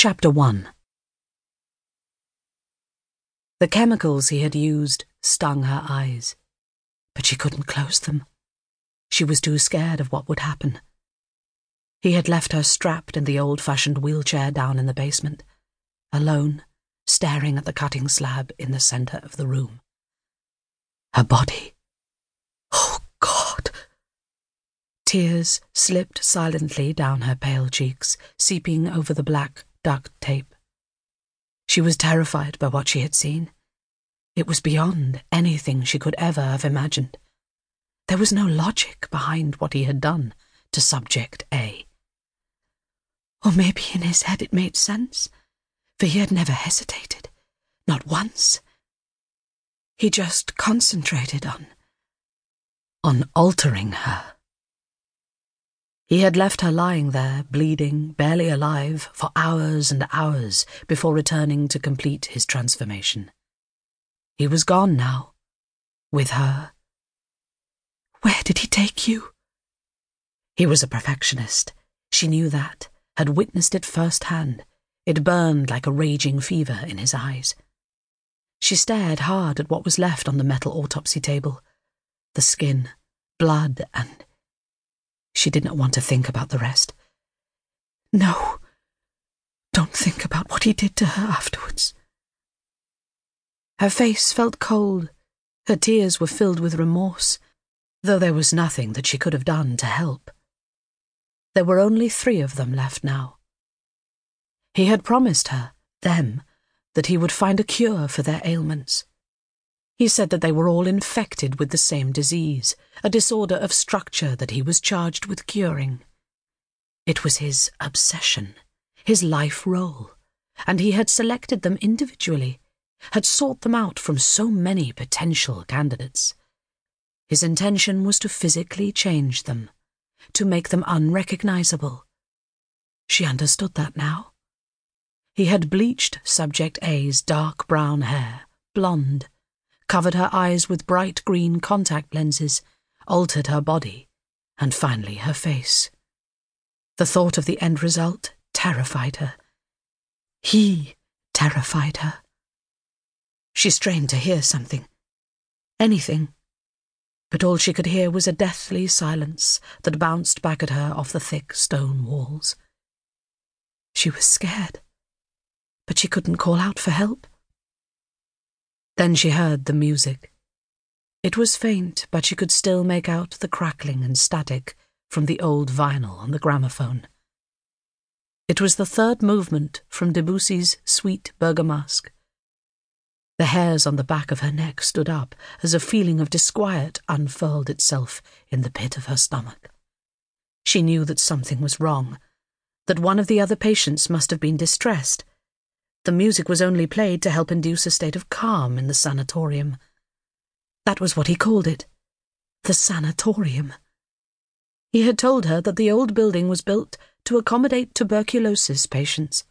Chapter 1 The chemicals he had used stung her eyes, but she couldn't close them. She was too scared of what would happen. He had left her strapped in the old fashioned wheelchair down in the basement, alone, staring at the cutting slab in the center of the room. Her body. Oh, God! Tears slipped silently down her pale cheeks, seeping over the black duct tape. She was terrified by what she had seen. It was beyond anything she could ever have imagined. There was no logic behind what he had done to Subject A. Or maybe in his head it made sense, for he had never hesitated, not once. He just concentrated on. on altering her. He had left her lying there, bleeding, barely alive, for hours and hours before returning to complete his transformation. He was gone now, with her. Where did he take you? He was a perfectionist. She knew that, had witnessed it firsthand. It burned like a raging fever in his eyes. She stared hard at what was left on the metal autopsy table the skin, blood, and she did not want to think about the rest. No, don't think about what he did to her afterwards. Her face felt cold. Her tears were filled with remorse, though there was nothing that she could have done to help. There were only three of them left now. He had promised her, them, that he would find a cure for their ailments. He said that they were all infected with the same disease, a disorder of structure that he was charged with curing. It was his obsession, his life role, and he had selected them individually, had sought them out from so many potential candidates. His intention was to physically change them, to make them unrecognizable. She understood that now. He had bleached Subject A's dark brown hair, blonde, covered her eyes with bright green contact lenses, altered her body, and finally her face. The thought of the end result terrified her. He terrified her. She strained to hear something. Anything. But all she could hear was a deathly silence that bounced back at her off the thick stone walls. She was scared, but she couldn't call out for help. Then she heard the music. It was faint, but she could still make out the crackling and static from the old vinyl on the gramophone. It was the third movement from Debussy's Suite Bergamasque. The hairs on the back of her neck stood up as a feeling of disquiet unfurled itself in the pit of her stomach. She knew that something was wrong, that one of the other patients must have been distressed, the music was only played to help induce a state of calm in the sanatorium. That was what he called it. The sanatorium. He had told her that the old building was built to accommodate tuberculosis patients.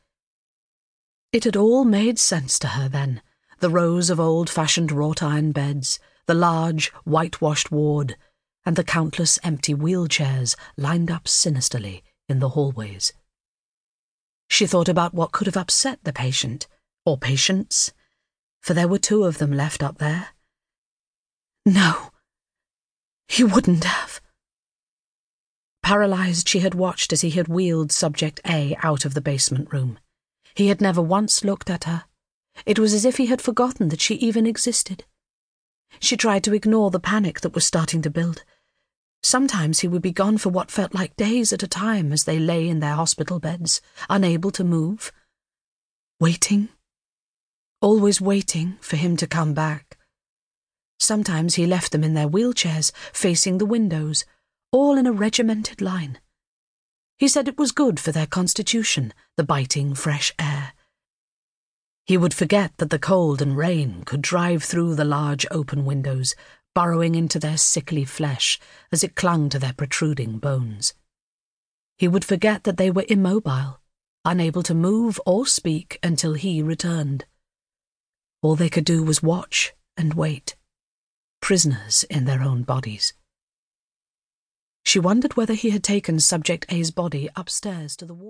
It had all made sense to her then the rows of old fashioned wrought iron beds, the large, whitewashed ward, and the countless empty wheelchairs lined up sinisterly in the hallways. She thought about what could have upset the patient, or patients, for there were two of them left up there. No, he wouldn't have. Paralyzed, she had watched as he had wheeled Subject A out of the basement room. He had never once looked at her. It was as if he had forgotten that she even existed. She tried to ignore the panic that was starting to build. Sometimes he would be gone for what felt like days at a time as they lay in their hospital beds, unable to move. Waiting. Always waiting for him to come back. Sometimes he left them in their wheelchairs, facing the windows, all in a regimented line. He said it was good for their constitution, the biting fresh air. He would forget that the cold and rain could drive through the large open windows, burrowing into their sickly flesh as it clung to their protruding bones. He would forget that they were immobile, unable to move or speak until he returned. All they could do was watch and wait, prisoners in their own bodies. She wondered whether he had taken Subject A's body upstairs to the ward.